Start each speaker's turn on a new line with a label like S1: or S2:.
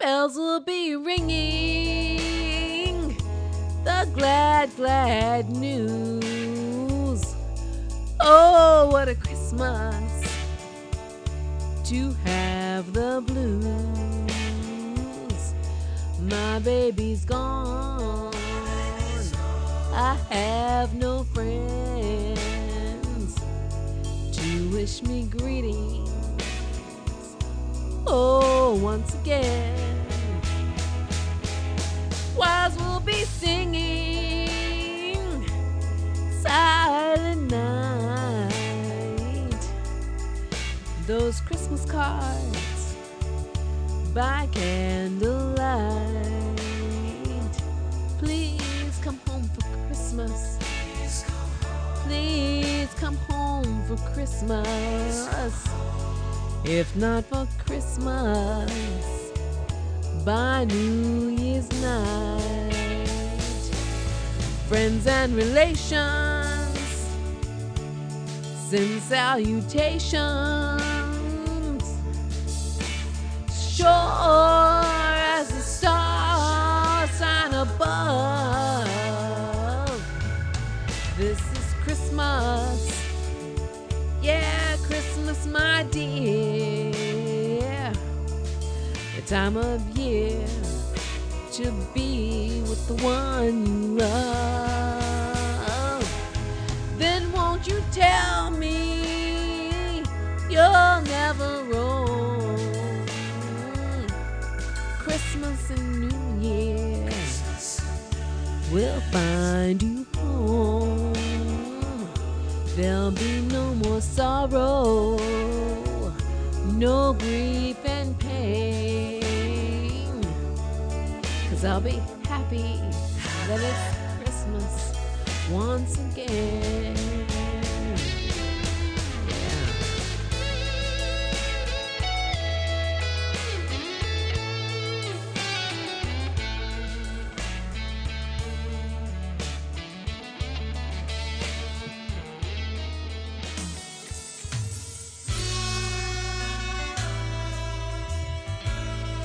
S1: bells will be ringing the glad, glad news. Oh, what a Christmas to have the blues. My baby's gone. I have no friends to wish me greetings. Oh, once again, Those Christmas cards by candlelight. Please come home for Christmas. Please come home for Christmas. If not for Christmas, by New Year's night. Friends and relations send salutations. Sure as the stars sign above. This is Christmas. Yeah, Christmas, my dear. The time of year to be with the one Christmas and New Year will find you home. There'll be no more sorrow, no grief and pain. Cause I'll be happy that it's Christmas once again.